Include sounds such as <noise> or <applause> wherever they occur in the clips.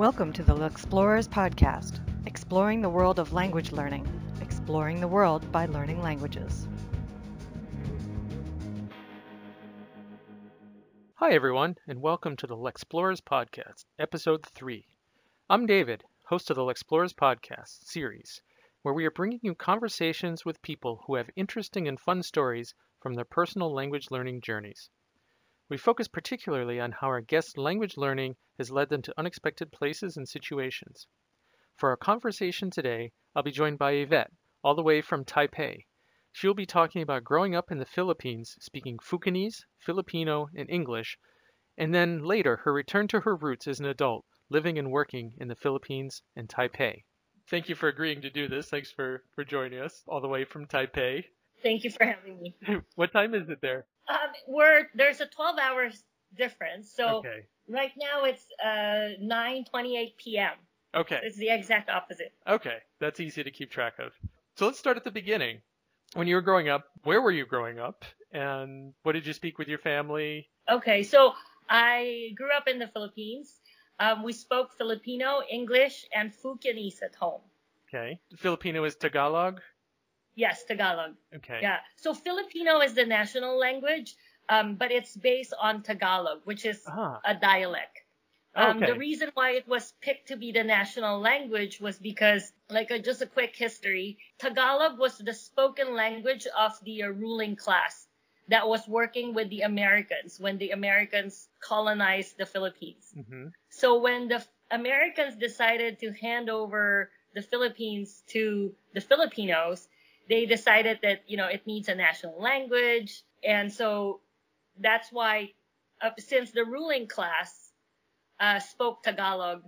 Welcome to the Lexplorers Podcast, exploring the world of language learning, exploring the world by learning languages. Hi, everyone, and welcome to the Lexplorers Podcast, Episode 3. I'm David, host of the Lexplorers Podcast series, where we are bringing you conversations with people who have interesting and fun stories from their personal language learning journeys. We focus particularly on how our guests' language learning has led them to unexpected places and situations. For our conversation today, I'll be joined by Yvette, all the way from Taipei. She will be talking about growing up in the Philippines, speaking Fukienese, Filipino, and English, and then later her return to her roots as an adult, living and working in the Philippines and Taipei. Thank you for agreeing to do this. Thanks for, for joining us all the way from Taipei. Thank you for having me. <laughs> what time is it there? Um, we're there's a 12 hours difference, so Okay. right now it's uh 9:28 p.m. Okay. It's the exact opposite. Okay. That's easy to keep track of. So let's start at the beginning. When you were growing up, where were you growing up? And what did you speak with your family? Okay, so I grew up in the Philippines. Um, we spoke Filipino, English, and Fukienese at home. Okay. Filipino is Tagalog? Yes, Tagalog. Okay. Yeah. So Filipino is the national language, um, but it's based on Tagalog, which is Ah. a dialect. Um, Okay. The reason why it was picked to be the national language was because, like, a, just a quick history, Tagalog was the spoken language of the uh, ruling class that was working with the Americans when the Americans colonized the Philippines. hmm So when the Americans decided to hand over the Philippines to the Filipinos, they decided that, you know, it needs a national language. And so that's why, uh, since the ruling class uh, spoke Tagalog,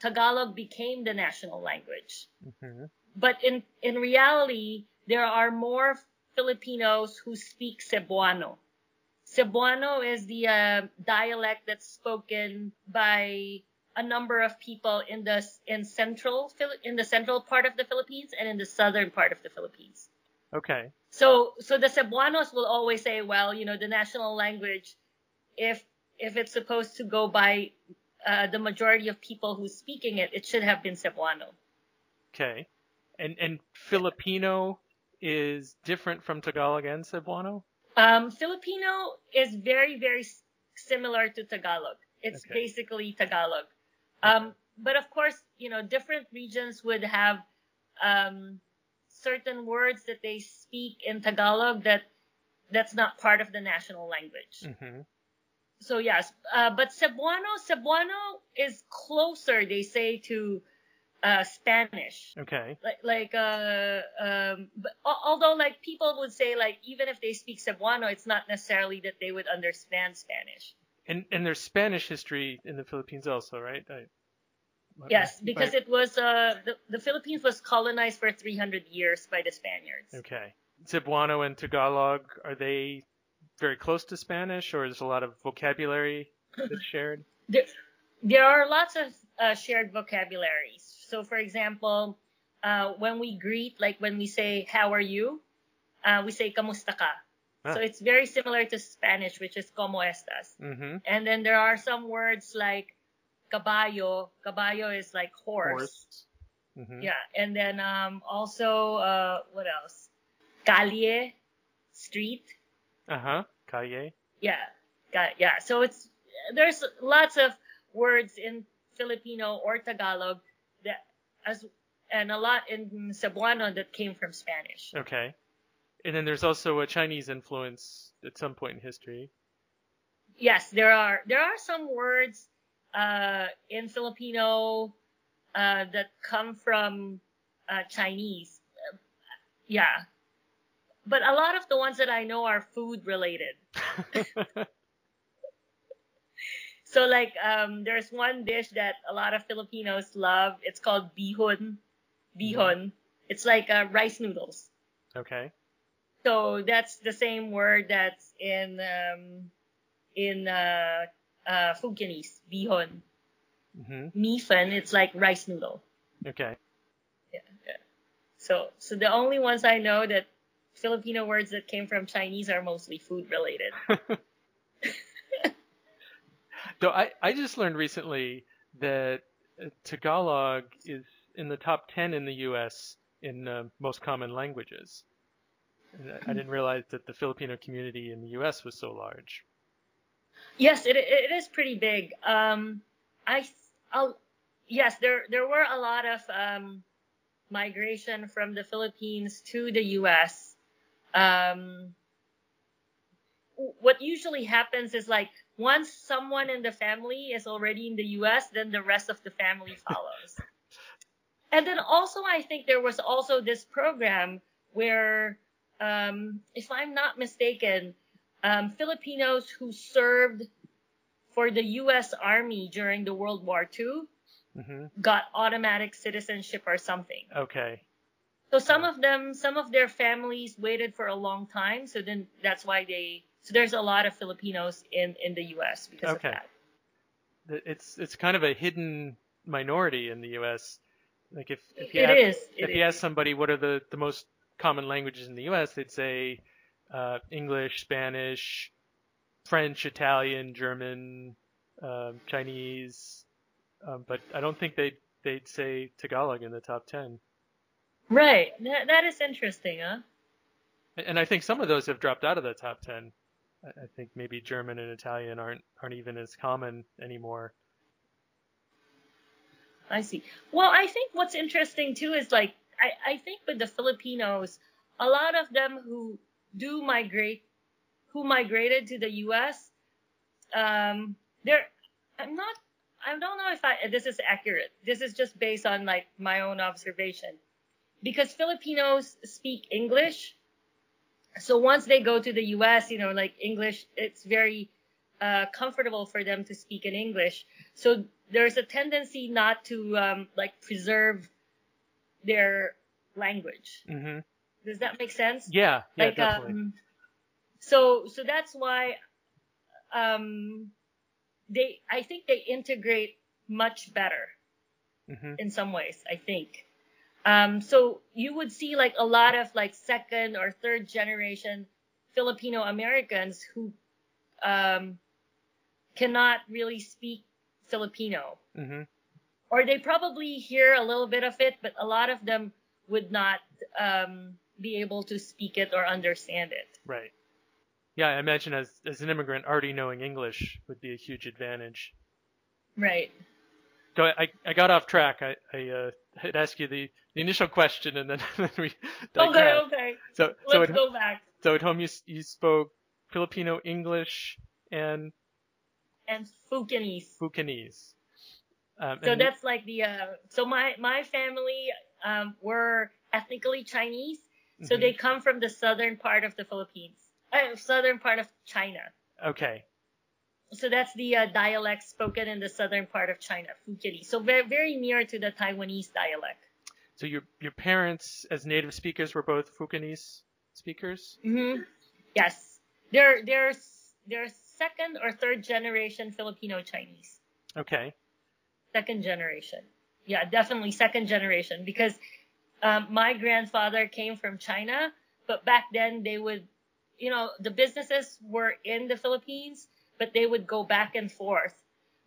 Tagalog became the national language. hmm But in, in reality, there are more Filipinos who speak Cebuano. Cebuano is the uh, dialect that's spoken by a number of people in the in central in the central part of the Philippines and in the southern part of the Philippines. Okay. So so the Cebuanos will always say, well, you know, the national language, if if it's supposed to go by uh, the majority of people who's speaking it, it should have been Cebuano. Okay. And and Filipino is different from Tagalog and Cebuano? Um, Filipino is very, very similar to Tagalog. It's Okay. basically Tagalog. Um, but of course, you know, different regions would have um, certain words that they speak in Tagalog that that's not part of the national language. hmm So yes, uh, but Cebuano, Cebuano is closer, they say, to uh, Spanish Okay. like like uh um but although like people would say like even if they speak Cebuano it's not necessarily that they would understand Spanish And and there's Spanish history in the Philippines also, right? I, yes because it was uh the, the Philippines was colonized for 300 years by the Spaniards Okay. Cebuano and Tagalog, are they very close to Spanish or is a lot of vocabulary <laughs> that's shared? there, there are lots of uh, shared vocabularies so for example uh when we greet like when we say how are you uh we say kamusta ka Ah. so it's very similar to Spanish which is como estas Mm-hmm. And then there are some words like caballo. Caballo is like horse. Mm-hmm. Yeah. And then um also uh what else? Calle, street. Uh-huh. Calle. Yeah. Yeah. So it's there's lots of words in Filipino or Tagalog that as and a lot in Cebuano that came from Spanish. Okay. And then there's also a Chinese influence at some point in history. Yes, there are there are some words uh, in Filipino uh, that come from uh, Chinese. Yeah, but a lot of the ones that I know are food related. <laughs> So like um, there's one dish that a lot of Filipinos love. It's called bihon. Bihon. It's like uh, rice noodles. okay. So that's the same word that's in um, in uh, uh, bihon. Mm-hmm. Mifen, it's like rice noodle. Okay. Yeah, yeah. So, so the only ones I know that Filipino words that came from Chinese are mostly food related. <laughs> <laughs> So I, I just learned recently that uh, Tagalog is in the top 10 in the U.S. in uh, most common languages. I- I didn't realize that the Filipino community in the U.S. was so large. Yes, it it is pretty big. Um, I I'll, yes, there there were a lot of um, migration from the Philippines to the U.S. Um, what usually happens is like once someone in the family is already in the U.S., then the rest of the family <laughs> follows. and then also, I think there was also this program where, um, if I'm not mistaken, um, Filipinos who served for the U.S. Army during the World War II hmm got automatic citizenship or something. Okay. So some of them, some of their families waited for a long time. So then that's why they. So there's a lot of Filipinos in in the U.S. because Okay. of that. Th- It's it's kind of a hidden minority in the U.S. Like if if you It have- is. if you ask somebody what are the, the most common languages in the U.S., they'd say uh, English, Spanish, French, Italian, German, um, Chinese, um, but I don't think they'd they'd say Tagalog in the top ten. Right. That, that is interesting, huh? And I think some of those have dropped out of the top ten. I I think maybe German and Italian aren't aren't even as common anymore. I see. Well, I think what's interesting too is like I, I think with the Filipinos, a lot of them who do migrate, who migrated to the U.S., um, they're I'm not I don't know if I this is accurate. This is just based on like my own observation, because Filipinos speak English. So once they go to the U.S., you know, like English, it's very uh, comfortable for them to speak in English. So there's a tendency not to um, like preserve their language. hmm Does that make sense? Yeah, yeah, like definitely. um, so so that's why um, they I think they integrate much better hmm in some ways. I think. Um, so you would see like a lot of like second or third generation Filipino Americans who um, cannot really speak Filipino hmm or they probably hear a little bit of it, but a lot of them would not um, be able to speak it or understand it. Right. Yeah, I imagine as as an immigrant, already knowing English would be a huge advantage. Right. So I, I got off track. I, I uh, had asked you the, the initial question, and then, <laughs> then we Okay, okay. So so Let's at, go back. so at home you you spoke Filipino, English, and And Fukienese. Fukienese. Um, So that's like the uh, so my my family um, were ethnically Chinese, so Mhm. they come from the southern part of the Philippines, uh, southern part of China. okay. So that's the uh, dialect spoken in the southern part of China, Fukienese. So very very near to the Taiwanese dialect. So your your parents, as native speakers, were both Fukienese speakers. Mm-hmm. Yes, they're they're they're second or third generation Filipino Chinese. Okay. Second generation. Yeah, definitely second generation because um, my grandfather came from China, but back then they would, you know, the businesses were in the Philippines, but they would go back and forth.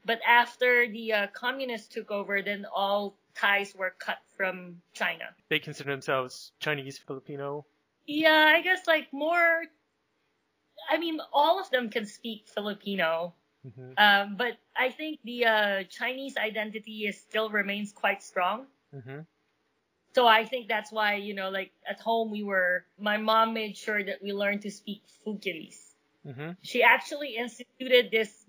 But after the uh, communists took over, then all ties were cut from China. They consider themselves Chinese Filipino. Yeah, I guess like more. I mean, all of them can speak Filipino, hmm um, but I think the uh, Chinese identity is still remains quite strong. hmm So I think that's why you know, like at home, we were. My mom made sure that we learned to speak Fukienese. hmm She actually instituted this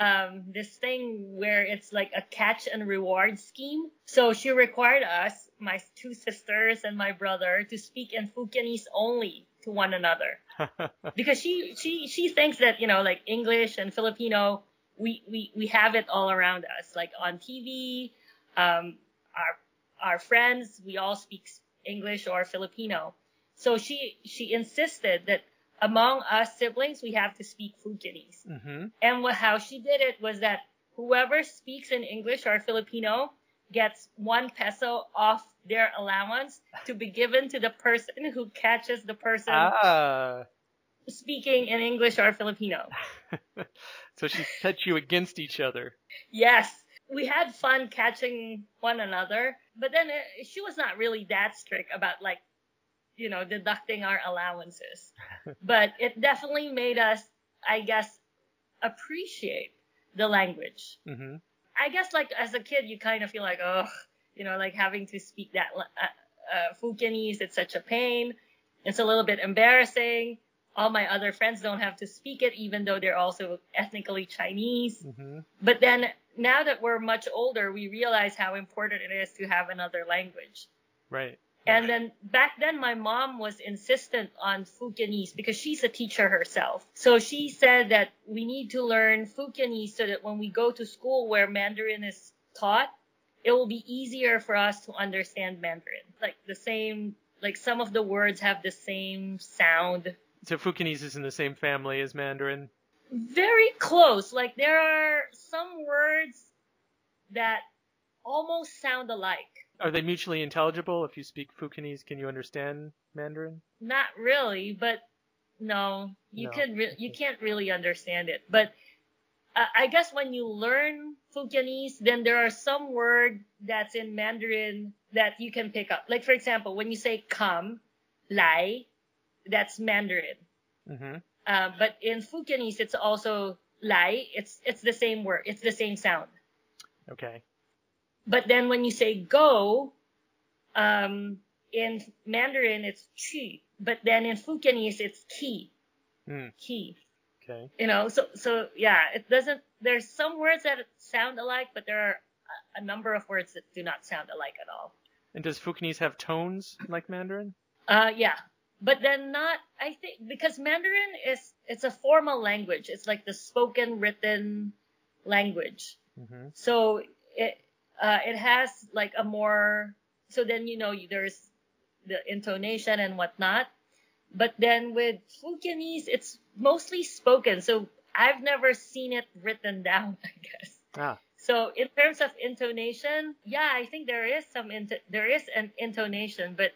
um, this thing where it's like a catch and reward scheme. So she required us, my two sisters and my brother, to speak in Fukienese only to one another <laughs> because she she she thinks that you know like English and Filipino we we we have it all around us like on TV um our our friends we all speak English or Filipino so she she insisted that among us siblings we have to speak Fukienese hmm and what, how she did it was that whoever speaks in English or Filipino gets one peso off their allowance to be given to the person who catches the person Ah. speaking in English or Filipino. <laughs> so she set you against each other. Yes. We had fun catching one another, but then it, she was not really that strict about like, you know, deducting our allowances. <laughs> but it definitely made us, I guess, appreciate the language. Mm-hmm. I guess like as a kid, you kind of feel like, oh, you know, like having to speak that uh, uh, Fukienese, it's such a pain. It's a little bit embarrassing. All my other friends don't have to speak it, even though they're also ethnically Chinese. Mm-hmm. But then now that we're much older, we realize how important it is to have another language. Right. And then back then, my mom was insistent on Fukienese because she's a teacher herself. So she said that we need to learn Fukienese so that when we go to school where Mandarin is taught, it will be easier for us to understand Mandarin. Like the same, like some of the words have the same sound. So Fukienese is in the same family as Mandarin. Very close. Like there are some words that almost sound alike. Are they mutually intelligible? If you speak Fukienese, can you understand Mandarin? Not really, but no, you No. can re- you can't really understand it. But uh, I guess when you learn Fukienese, then there are some word that's in Mandarin that you can pick up. Like for example, when you say come, lai, that's Mandarin. Mm-hmm. Uh, but in Fukienese, it's also lai. It's it's the same word. It's the same sound. Okay. But then when you say go, um, in Mandarin it's chi, but then in Fukienese it's ki, Mm. ki. Okay. You know, so so yeah, it doesn't. There's some words that sound alike, but there are a, a number of words that do not sound alike at all. And does Fukienese have tones like Mandarin? Uh, yeah, but then not. I think because Mandarin is it's a formal language. It's like the spoken written language. Mm-hmm. So it uh, it has like a more so then you know there's the intonation and whatnot. But then with Fukienese, it's mostly spoken. So I've never seen it written <laughs> down, I guess. Ah. So in terms of intonation, yeah, I think there is some int- there is an intonation, but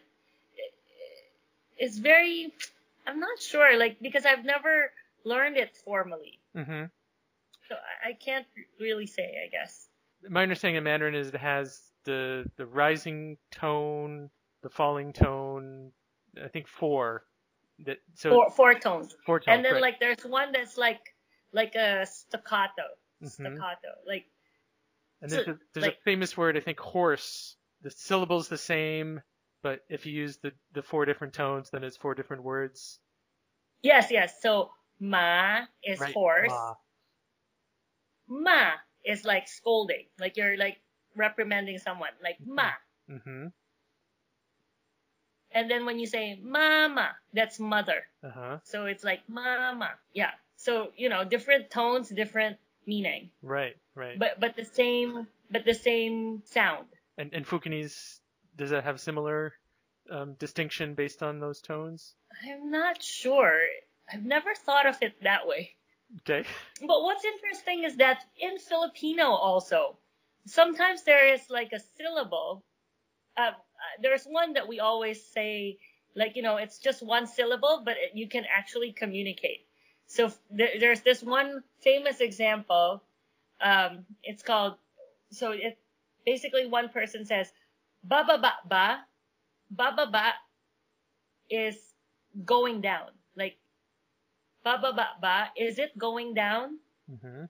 it's very I'm not sure like because I've never learned it formally. Mm-hmm. So I, can't really say, I guess. My understanding of Mandarin is it has the the rising tone, the falling tone. I think four. That so Four, four tones. four tones. and then right. like there's one that's like like a staccato. Mhm. Staccato. Like And there's, So, a, there's like- a famous word, I think, horse. The syllable's the same, but if you use the, the four different tones, then it's four different words. yes, yes. So ma is Right. horse. Ma. Ma is like scolding. Like you're like reprimanding someone. Like ma. Mm-hmm. And then when you say mama, that's mother. Uh-huh. So it's like mama. Yeah. So, you know, different tones, different meaning. Right, right. But but the same but the same sound. and, and Fukienese, does that have similar um, distinction based on those tones? I'm not sure. I've never thought of it that way. Okay. But what's interesting is that in Filipino also, sometimes there is like a syllable. Uh, there's one that we always say, like, you know, it's just one syllable, but it, you can actually communicate. So f- there's this one famous example. Um, it's called, so it basically one person says, ba ba ba ba, ba ba ba is going down. Like, ba ba is it going down? Mm-hmm.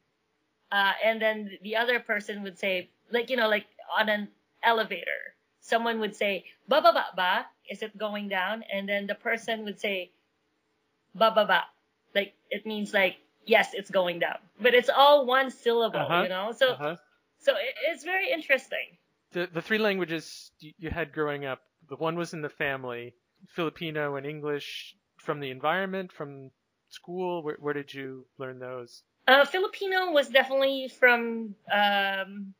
Uh, and then the other person would say, like, you know, like on an elevator, someone would say, ba ba is it going down? And then the person would say, ba ba ba. Like, it means like, yes, it's going down. But it's all one syllable, Uh-huh. you know? So, Uh-huh. so it, it's very interesting. The, the three languages you, had growing up, the one was in the family, Filipino and English from the environment, from school. Where, where did you learn those? Uh, Filipino was definitely from, um,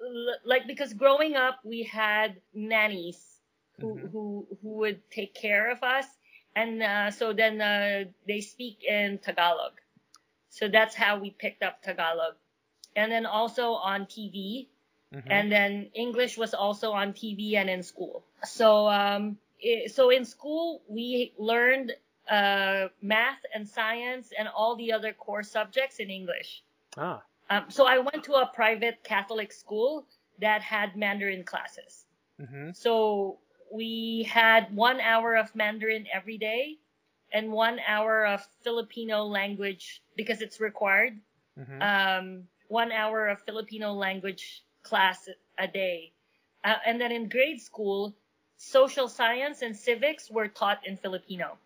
l- like, because growing up, we had nannies who, Mhm. who, who would take care of us. And, uh, so then, uh, they speak in Tagalog. So that's how we picked up Tagalog. And then also on TV. Mhm. And then English was also on TV and in school. So, um, i so in school, we learned, uh, math and science and all the other core subjects in English. ah, Um, so I went to a private Catholic school that had Mandarin classes. Mm-hmm. So we had one hour of Mandarin every day and one hour of Filipino language because it's required. Mm-hmm. Um, one hour of Filipino language class a day. Uh, and then in grade school, social science and civics were taught in Filipino.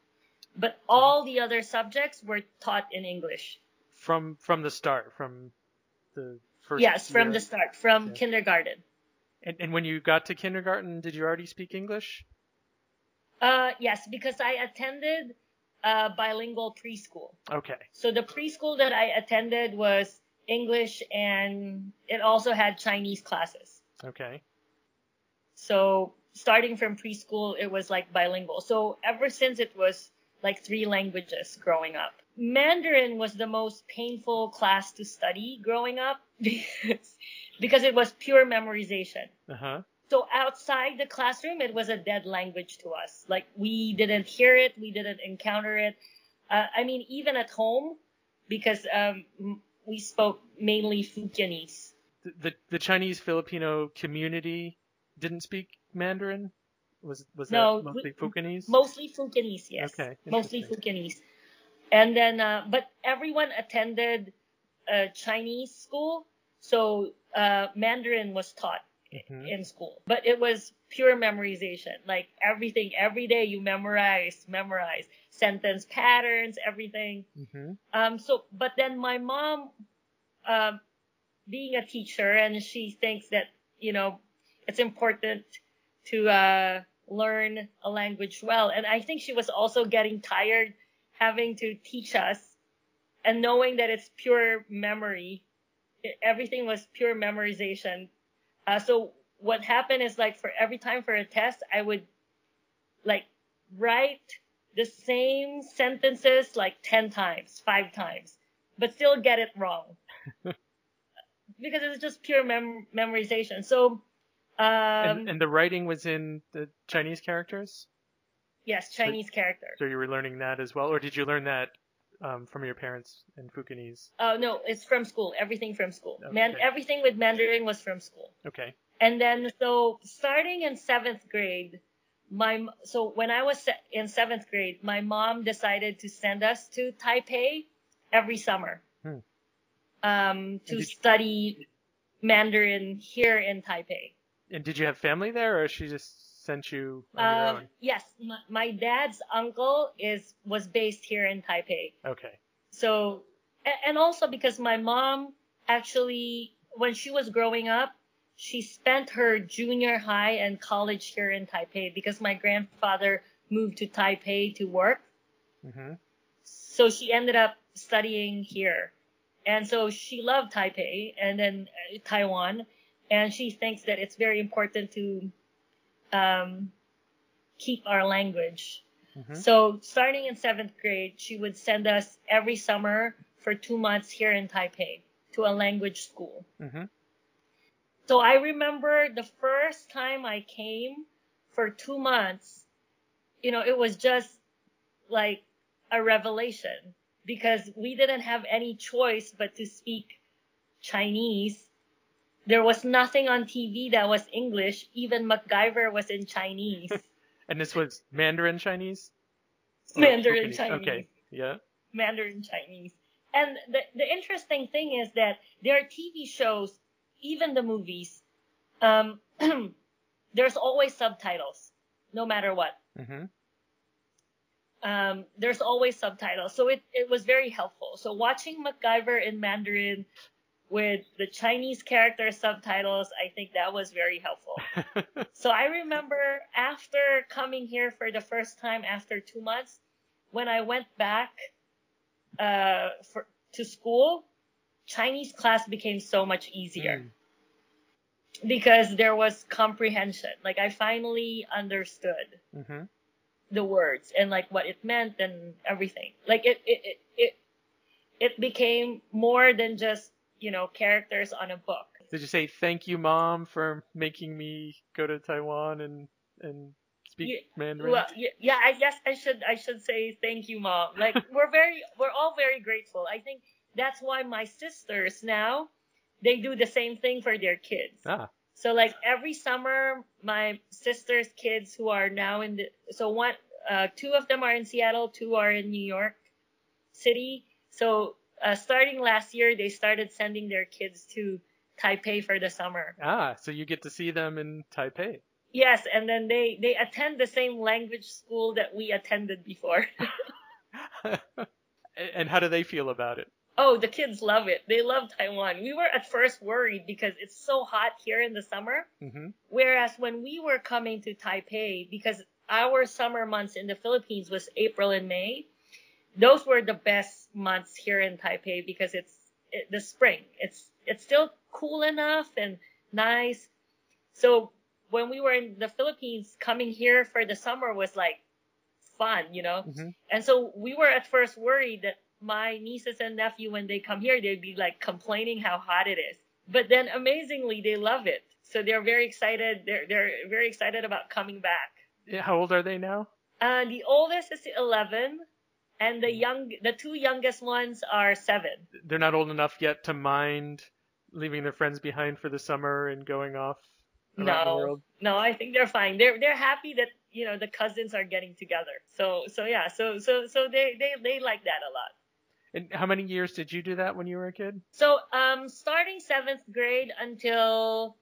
But all the other subjects were taught in English. from from the start, from the first. yes, from year. the start, from Yeah. kindergarten. And, and when you got to kindergarten, did you already speak English? Uh, yes, because I attended uh, bilingual preschool. Okay. So the preschool that I attended was English and it also had Chinese classes. Okay. So starting from preschool, it was like bilingual. So ever since it was like three languages growing up. Mandarin was the most painful class to study growing up <laughs> because, because it was pure memorization. Uh huh. So outside the classroom, it was a dead language to us. Like we didn't hear it, we didn't encounter it. Uh, I mean, even at home, because um, we spoke mainly Fujianese. The, the the Chinese Filipino community didn't speak Mandarin. Was was No, that mostly Fukienese? Mostly Fujianese, yes. Okay, Mostly. Fujianese. And then, uh, but everyone attended a Chinese school, so uh, Mandarin was taught Mhm. in school. But it was pure memorization. Like everything, every day you memorize, memorize sentence patterns, everything. Mhm. Um, so, but then my mom, um, being a teacher, and she thinks that you know it's important to uh, learn a language well, and I think she was also getting tired having to teach us, and knowing that it's pure memory, it, everything was pure memorization. Uh, so what happened is like for every time for a test, I would like write the same sentences like 10 times, five times, but still get it wrong. <laughs> because it's just pure mem- memorization. So, um, and, and the writing was in the Chinese characters, yes, Chinese character. so you were learning that as well, or did you learn that um, from your parents in Fukienese? Oh, no, it's from school. Everything from school. Man, everything with Mandarin was from school. Okay. And then, so starting in seventh grade, my so when I was in seventh grade, my mom decided to send us to Taipei every summer Hmm. um, to did you- study Mandarin here in Taipei. And did you have family there, or she just sent you on your Um, own? yes, my, my dad's uncle is was based here in Taipei. Okay. So, and also because my mom actually, when she was growing up, she spent her junior high and college here in Taipei because my grandfather moved to Taipei to work. hmm So she ended up studying here. And so she loved Taipei and then uh, Taiwan. And she thinks that it's very important to um, keep our language. hmm So starting in seventh grade, she would send us every summer for two months here in Taipei to a language school. hmm So I remember the first time I came for two months, you know, it was just like a revelation because we didn't have any choice but to speak Chinese. There was nothing on TV that was English. Even MacGyver was in Chinese. <laughs> And this was Mandarin Chinese. <laughs> Mandarin? Chinese. Okay. Yeah. Mandarin Chinese. And the, the interesting thing is that there are TV shows, even the movies, um, <clears throat> there's always subtitles, no matter what. hmm Um, there's always subtitles. So it, it was very helpful. So watching MacGyver in Mandarin with the Chinese character subtitles, I think that was very helpful. <laughs> So I remember after coming here for the first time after two months, when I went back uh, for, to school, Chinese class became so much easier Mm. because there was comprehension. Like I finally understood hmm the words and like what it meant and everything. Like it it it it, it became more than just you know characters on a book. Did you say thank you, mom, for making me go to Taiwan and and speak Yeah, Mandarin? Well, yeah, yeah, I guess I should I should say thank you, mom. Like <laughs> we're very we're all very grateful. I think that's why my sisters now they do the same thing for their kids. Ah, So like every summer, my sister's kids who are now in the so one uh, two of them are in Seattle, two are in New York City. So uh, starting last year, they started sending their kids to Taipei for the summer. ah, so you get to see them in Taipei. Yes, and then they they attend the same language school that we attended before. <laughs> and how do they feel about it? Oh, the kids love it. They love Taiwan. We were at first worried because it's so hot here in the summer. hmm Whereas when we were coming to Taipei, because our summer months in the Philippines was April and May, those were the best months here in Taipei because it's it, the spring. It's it's still cool enough and nice. So when we were in the Philippines, coming here for the summer was like fun, you know. hmm And so we were at first worried that my nieces and nephew, when they come here, they'd be like complaining how hot it is. But then amazingly, they love it. So they're very excited. They're, they're very excited about coming back. Yeah, How old are they now? Uh, the oldest is 11 and the young, the two youngest ones are seven. They're not old enough yet to mind leaving their friends behind for the summer and going off No, world. no, I think they're fine. They're, they're happy that, you know, the cousins are getting together. So, so yeah, so, so, so they, they, they like that a lot. And how many years did you do that when you were a kid? So, um, starting seventh grade until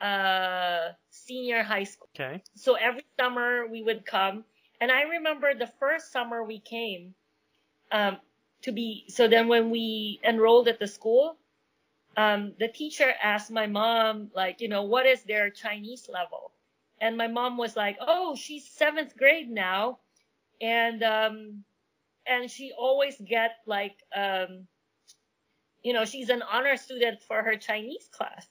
uh, senior high school. Okay. So every summer we would come, and I remember the first summer we came, um, to be. So then when we enrolled at the school, um, the teacher asked my mom, like, you know, what is their Chinese level? And my mom was like, oh, she's seventh grade now, and um, and she always get like um, you know, she's an honor student for her Chinese class.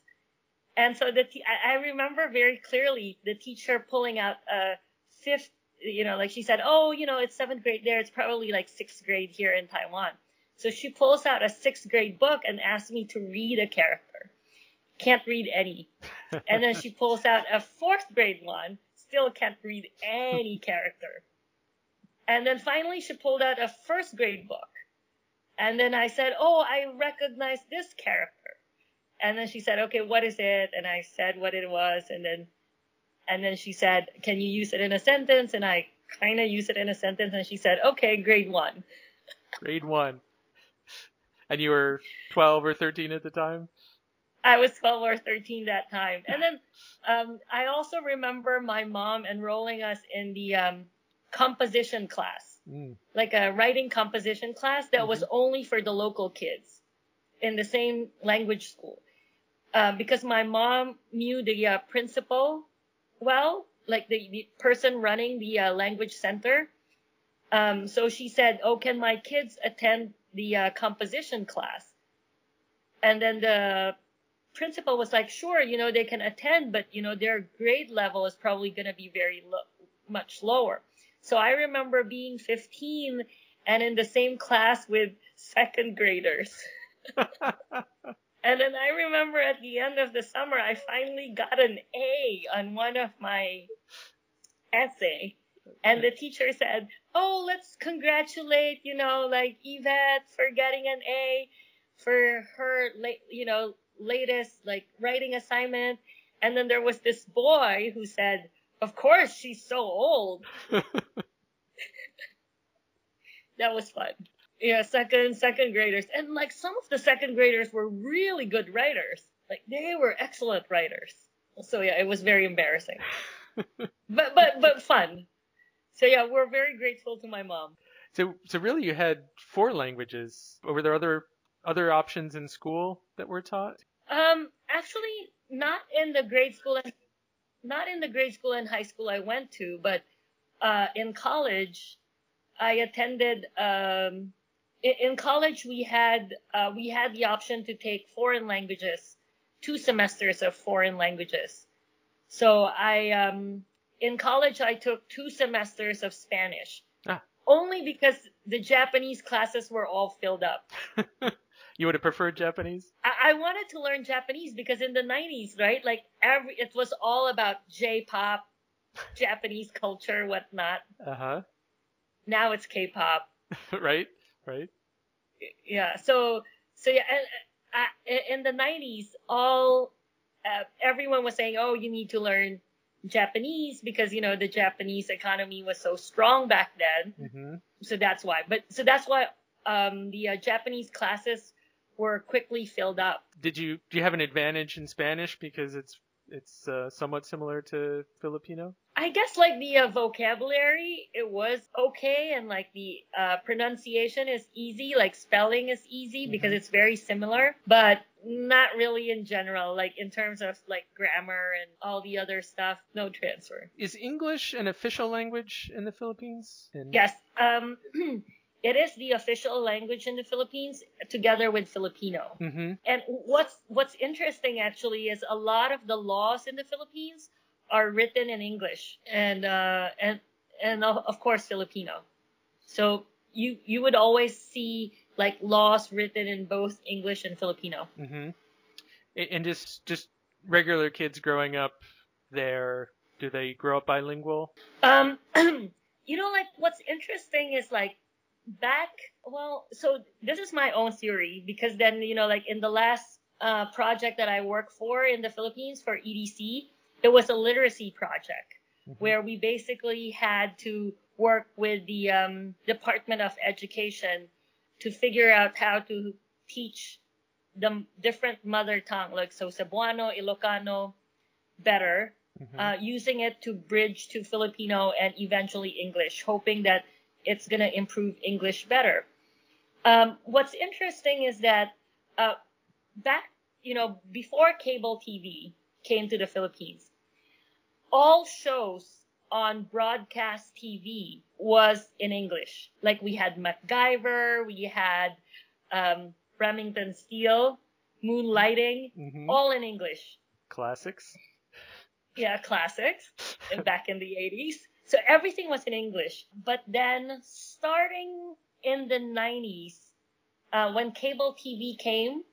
And so the I remember very clearly the teacher pulling out a fifth, you know, like she said, oh, you know, it's seventh grade there. It's probably like sixth grade here in Taiwan. So she pulls out a sixth grade book and asks me to read a character. Can't read any. And then she <laughs> pulls out a fourth grade one. Still can't read any character. And then finally she pulled out a first grade book. And then I said, Oh, I recognize this character. And then she said, Okay, what is it? And I said what it was. And then, and then she said, Can you use it in a sentence? And I kind of used it in a sentence. And she said, Okay, grade one. Grade one. And you were 12 or 13 at the time? I was 12 or 13 that time. And then, um, I also remember my mom enrolling us in the, um, composition class. Mm. like a writing composition class that was only for the local kids in the same language school. Uh, because my mom knew the uh, principal well, like the, the person running the uh, language center. Um, so she said, "Oh, can my kids attend the uh, composition class?" And then the principal was like, "Sure, you know they can attend, but you know their grade level is probably going to be very lo- much lower." So I remember being 15 and in the same class with second graders. <laughs> And then I remember at the end of the summer, I finally got an A on one of my essay. And the teacher said, Oh, let's congratulate, you know, like Yvette for getting an A for her, late, you know, latest like writing assignment. And then there was this boy who said, Of course, she's so old. <laughs> That was fun. Yeah, second second graders, and like some of the second graders were really good writers. Like they were excellent writers. So yeah, it was very embarrassing, <laughs> but but but fun. So yeah, we're very grateful to my mom. So, so really, you had four languages. Were there other other options in school that were taught? Um, actually, not in the grade school, not in the grade school and high school I went to, but uh, in college, I attended. Um, in, college, we had uh, we had the option to take foreign languages, two semesters of foreign languages. So I, um, in college, I took two semesters of Spanish. Ah. Only because the Japanese classes were all filled up. <laughs> you would have preferred Japanese? I, I wanted to learn Japanese because in the 90s, right? Like every, it was all about J-pop, <laughs> Japanese culture, whatnot. Uh huh. Now it's K-pop. <laughs> right. Right. Yeah. So, so yeah, and, uh, in the 90s, all uh, everyone was saying, "Oh, you need to learn Japanese because you know the Japanese economy was so strong back then." Mm-hmm. So that's why. But so that's why um, the uh, Japanese classes were quickly filled up. Did you do you have an advantage in Spanish because it's it's uh, somewhat similar to Filipino? I guess like the uh, vocabulary, it was okay, and like the uh, pronunciation is easy, like spelling is easy Mm-hmm. because it's very similar, but not really in general, like in terms of like grammar and all the other stuff, no transfer. Is English an official language in the Philippines? And- Yes, um, <clears throat> it is the official language in the Philippines together with Filipino. Mm-hmm. And what's what's interesting actually is a lot of the laws in the Philippines are written in English and uh, and and of course Filipino. So you you would always see like laws written in both English and Filipino. Mm-hmm. And just just regular kids growing up there, do they grow up bilingual? Um, <clears throat> you know, like what's interesting is like back. Well, so this is my own theory because then you know, like in the last uh, project that I worked for in the Philippines for EDC, it was a literacy project Mhm. where we basically had to work with the um, Department of Education to figure out how to teach the different mother tongue, like so Cebuano, Ilocano, better Mhm. uh, using it to bridge to Filipino and eventually English, hoping that it's going to improve English better. Um, what's interesting is that uh, back, you know, before cable TV came to the Philippines, all shows on broadcast TV was in English. Like we had MacGyver, we had um, Remington Steele, Moonlighting, Mhm. all in English Classics. yeah, classics back in the 80s. So everything was in English. But then starting in the 90s, uh, when cable TV came,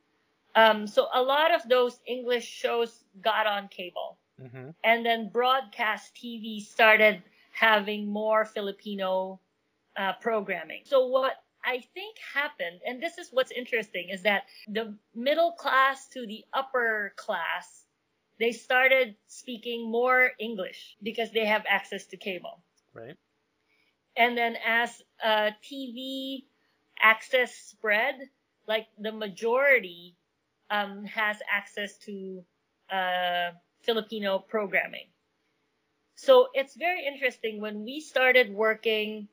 um, so a lot of those English shows got on cable. Mm-hmm. And then broadcast TV started having more Filipino uh, programming. So what I think happened, and this is what's interesting, is that the middle class to the upper class, they started speaking more English because they have access to cable. Right. And then as uh, TV access spread, like the majority um, has access to uh, Filipino programming. So it's very interesting when we started working,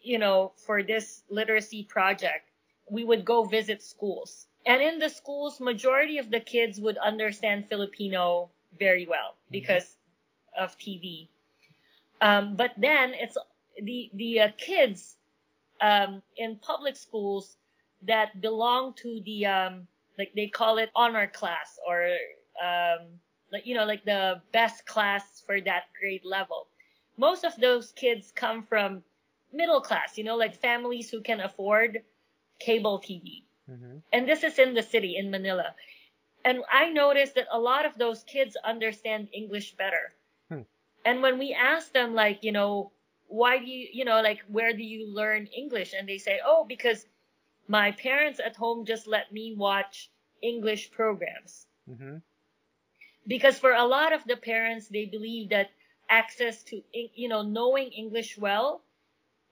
you know, for this literacy project, we would go visit schools. And in the schools, majority of the kids would understand Filipino very well because of TV. Um, but then it's the the uh, kids um, in public schools that belong to the um, like they call it honor class or um, like you know like the best class for that grade level. Most of those kids come from middle class, you know, like families who can afford cable TV. Mm-hmm. And this is in the city in Manila. And I noticed that a lot of those kids understand English better. Hmm. And when we ask them, like, you know, why do you, you know, like, where do you learn English? And they say, oh, because my parents at home just let me watch English programs. Mm-hmm. Because for a lot of the parents, they believe that access to, you know, knowing English well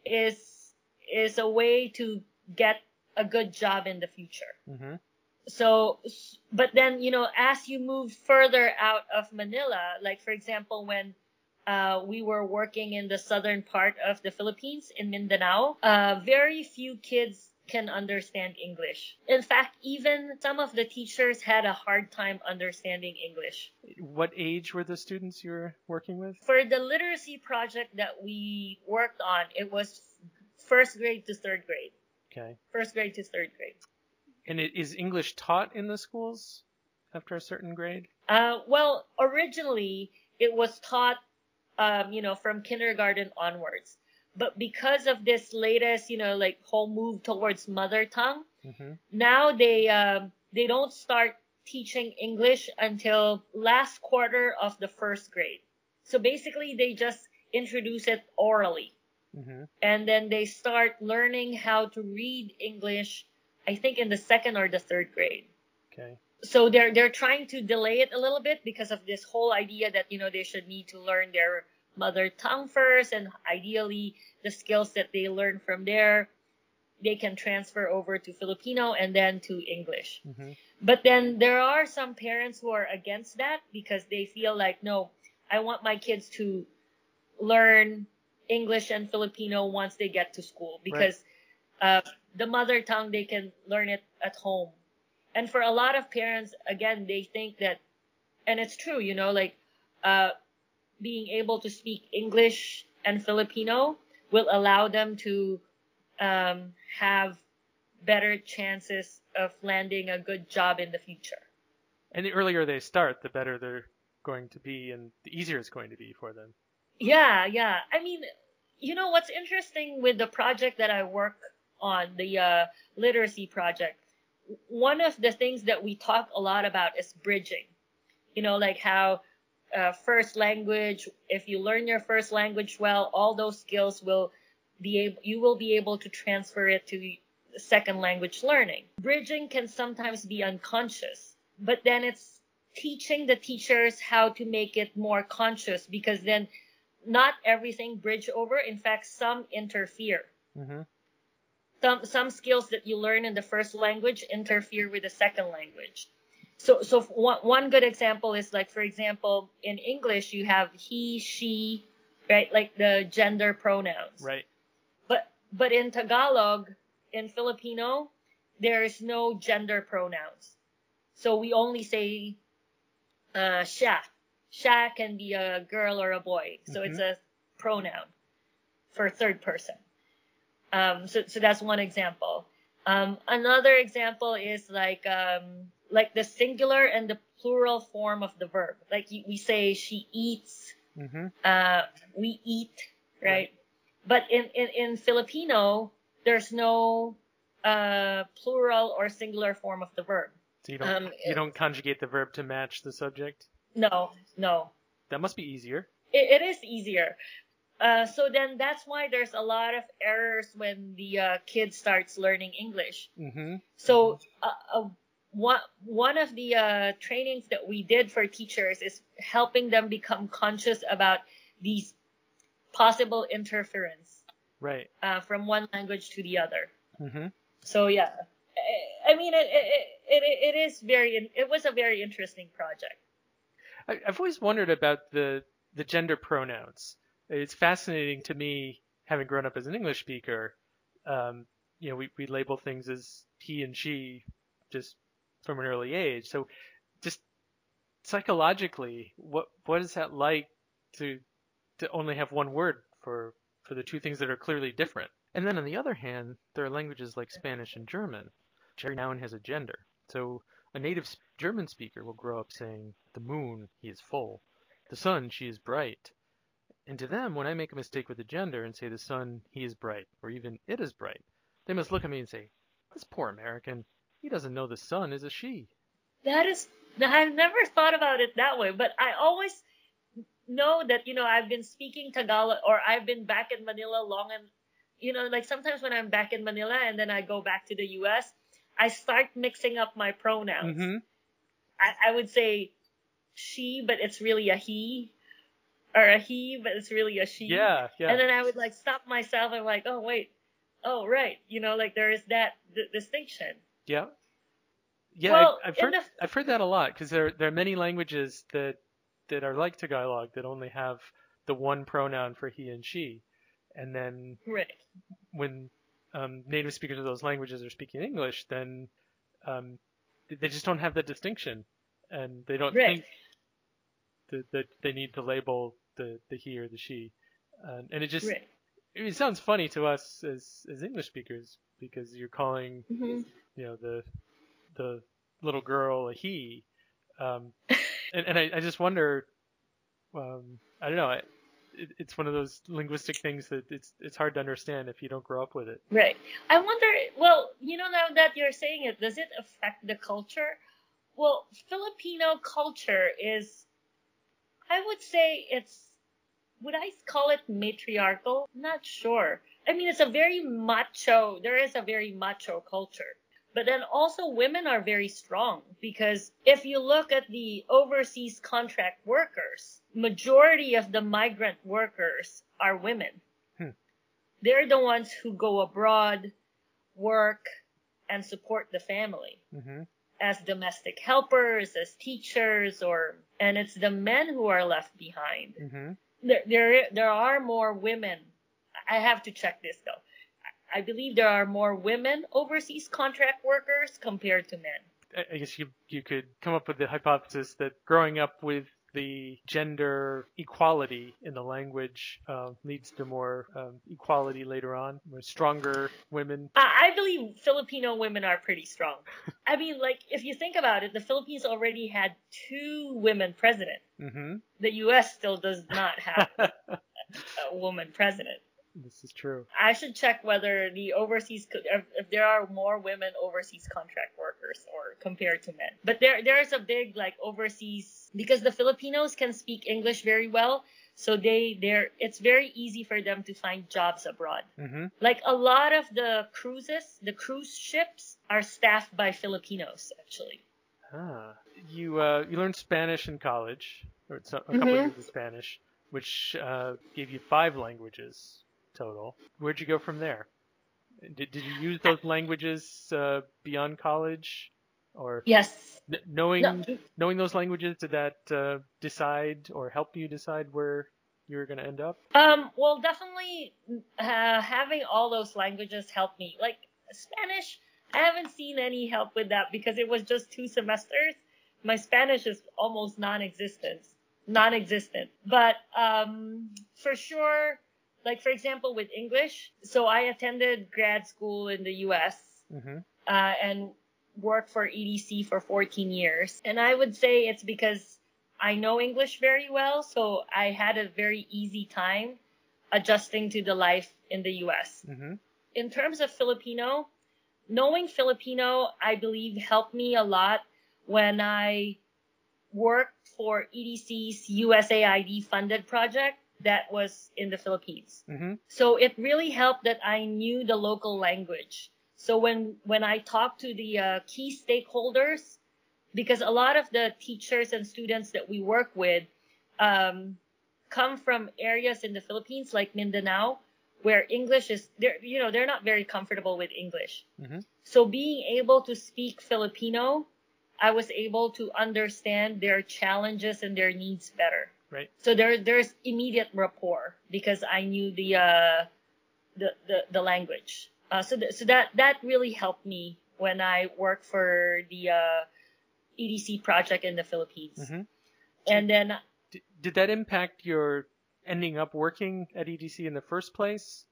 is, is a way to get a good job in the future. Mm-hmm. So, but then, you know, as you move further out of Manila, like for example, when uh, we were working in the southern part of the Philippines in Mindanao, uh, very few kids can understand English. In fact, even some of the teachers had a hard time understanding English. What age were the students you were working with? For the literacy project that we worked on, it was first grade to third grade. Okay. First grade to third grade. And it, is English taught in the schools after a certain grade? Uh, well, originally it was taught, um, you know, from kindergarten onwards. But because of this latest, you know, like whole move towards mother tongue, Mm-hmm. now they um, they don't start teaching English until last quarter of the first grade. So basically, they just introduce it orally, Mm-hmm. and then they start learning how to read English I think in the second or the third grade. Okay. So they're they're trying to delay it a little bit because of this whole idea that you know they should need to learn their mother tongue first and ideally the skills that they learn from there they can transfer over to Filipino and then to English. hmm But then there are some parents who are against that because they feel like, no, I want my kids to learn English and Filipino once they get to school because uh, the mother tongue, they can learn it at home. And for a lot of parents, again, they think that, and it's true, you know, like uh, being able to speak English and Filipino will allow them to um, have better chances of landing a good job in the future. And the earlier they start, the better they're going to be, and the easier it's going to be for them. Yeah, yeah. I mean, you know what's interesting with the project that I work on, the uh, literacy project, one of the things that we talk a lot about is bridging. You know, like how uh, first language, if you learn your first language well, all those skills will be able, you will be able to transfer it to second language learning. Bridging can sometimes be unconscious, but then it's teaching the teachers how to make it more conscious because then not everything bridge over. In fact, some interfere. hmm Some some skills that you learn in the first language interfere with the second language. So so one one good example is like for example in English you have he she right like the gender pronouns. Right. But but in Tagalog in Filipino there's no gender pronouns. So we only say uh siya. Siya can be a girl or a boy. So it's a pronoun for third person. Um, so, so that's one example. Um, another example is like, um, like the singular and the plural form of the verb. Like we say she eats, hmm uh, we eat, right? But in, in, in Filipino, there's no, uh, plural or singular form of the verb. So you don't Um, you don't conjugate the verb to match the subject. No, no. That must be easier. it, it is easier. Uh, so then that's why there's a lot of errors when the uh, kid starts learning English. hmm So uh, uh, one one of the uh, trainings that we did for teachers is helping them become conscious about these possible interference Right. uh, from one language to the other. hmm So yeah, I- I mean it it, it, it is very it was a very interesting project. I, I've always wondered about the the gender pronouns. It's fascinating to me, having grown up as an English speaker. Um, you know, we, we label things as he and she just from an early age. So, just psychologically, what what is that like to to only have one word for for the two things that are clearly different? And then on the other hand, there are languages like Spanish and German. which Every noun has a gender. So a native German speaker will grow up saying, the moon, he is full. The sun, she is bright. And to them, when I make a mistake with the gender and say the sun, he is bright, or even it is bright, they must look at me and say, this poor American, he doesn't know the sun is a she. That is, <laughs> I've never thought about it that way, but I always know that, you know, I've been speaking Tagalog or I've been back in Manila long and, you know, like sometimes when I'm back in Manila and then I go back to the US, I start mixing up my pronouns. Mm-hmm. I, I would say she, but it's really a he, or a he, but it's really a she. Yeah, yeah. And then I would like stop myself and like, oh wait, oh right, you know, like there is that d- distinction. Yeah. Yeah, Well, I, I've heard the- I've heard that a lot because there there are many languages that that are like Tagalog that only have the one pronoun for he and she, and then Right. when um, native speakers of those languages are speaking English, then um, they just don't have that distinction, and they don't think that, that they need to label the the he or the she, and it just it sounds funny to us as as English speakers because you're calling hmm you know the the little girl a he. Um <laughs> and, and I, I just wonder um i don't know I, it, it's one of those linguistic things that it's it's hard to understand if you don't grow up with it Right. I wonder, well, you know, now that you're saying it, does it affect the culture? Well, Filipino culture is, I would say it's, would I call it matriarchal? Not sure. I mean, it's a very macho, there is a very macho culture. But then also women are very strong because if you look at the overseas contract workers, majority of the migrant workers are women. Hmm. They're the ones who go abroad, work, and support the family hmm as domestic helpers, as teachers, or and it's the men who are left behind. hmm There, there, there are more women. I have to check this though. I believe there are more women overseas contract workers compared to men. I guess you you could come up with the hypothesis that growing up with the gender equality in the language uh, leads to more um, equality later on, more stronger women. I I believe Filipino women are pretty strong. <laughs> I mean, like, if you think about it, the Philippines already had two women president. hmm The U.S. still does not have <laughs> a woman president. This is true. I should check whether the overseas, co- if, if there are more women overseas contract workers or compared to men. But there, there's a big, like, overseas, because the Filipinos can speak English very well. So they, they're, it's very easy for them to find jobs abroad. hmm Like a lot of the cruises, the cruise ships are staffed by Filipinos actually. Ah, you uh, you learned Spanish in college, or a couple Mhm. years of Spanish, which uh, gave you five languages total. Where'd you go from there? Did, did you use those languages uh, beyond college, or Yes. n- knowing No, knowing those languages did that uh, decide or help you decide where you were going to end up? um, well, definitely uh, having all those languages helped me. Like Spanish, I haven't seen any help with that because it was just two semesters. My Spanish is almost non-existent, non-existent. But um, for sure, like for example with English, so I attended grad school in the U.S. hmm uh, and worked for EDC for 14 years. And I would say it's because I know English very well, so I had a very easy time adjusting to the life in the US. hmm In terms of Filipino, knowing Filipino, I believe helped me a lot when I worked for EDC's USAID funded project that was in the Philippines. hmm So it really helped that I knew the local language. So when when I talked to the uh, key stakeholders, because a lot of the teachers and students that we work with um, come from areas in the Philippines like Mindanao, where English is they're you know they're not very comfortable with English. Mhm. So being able to speak Filipino, I was able to understand their challenges and their needs better. Right. So there there's immediate rapport because I knew the uh, the, the the language. Uh, so th- so that that really helped me when I worked for the uh, EDC project in the Philippines. hmm And then Did, did that impact your ending up working at EDC in the first place?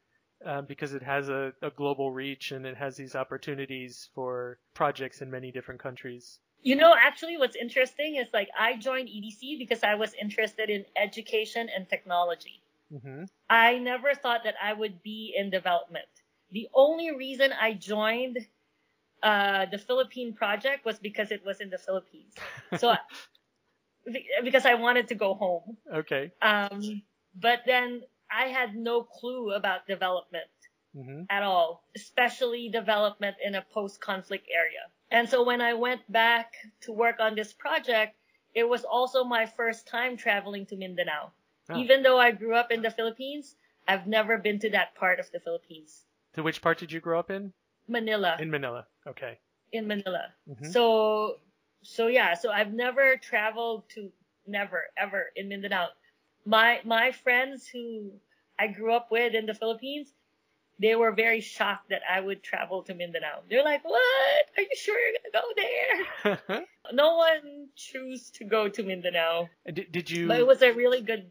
Uh, because it has a, a global reach and it has these opportunities for projects in many different countries. You know, actually, what's interesting is like I joined EDC because I was interested in education and technology. hmm I never thought that I would be in development. The only reason I joined uh, the Philippine project was because it was in the Philippines. So, <laughs> be- because I wanted to go home. Okay. Um, but then I had no clue about development hmm at all, especially development in a post-conflict area. And so when I went back to work on this project, it was also my first time traveling to Mindanao. Ah. Even though I grew up in the Philippines, I've never been to that part of the Philippines. To which part did you grow up in? Manila, In Manila. Okay. in Manila. hmm So, so yeah, so I've never traveled to, never, ever in Mindanao. My, my friends who I grew up with in the Philippines, they were very shocked that I would travel to Mindanao. They're like, what? Are you sure you're gonna go there? <laughs> No one chose to go to Mindanao, did, did you but it was a really good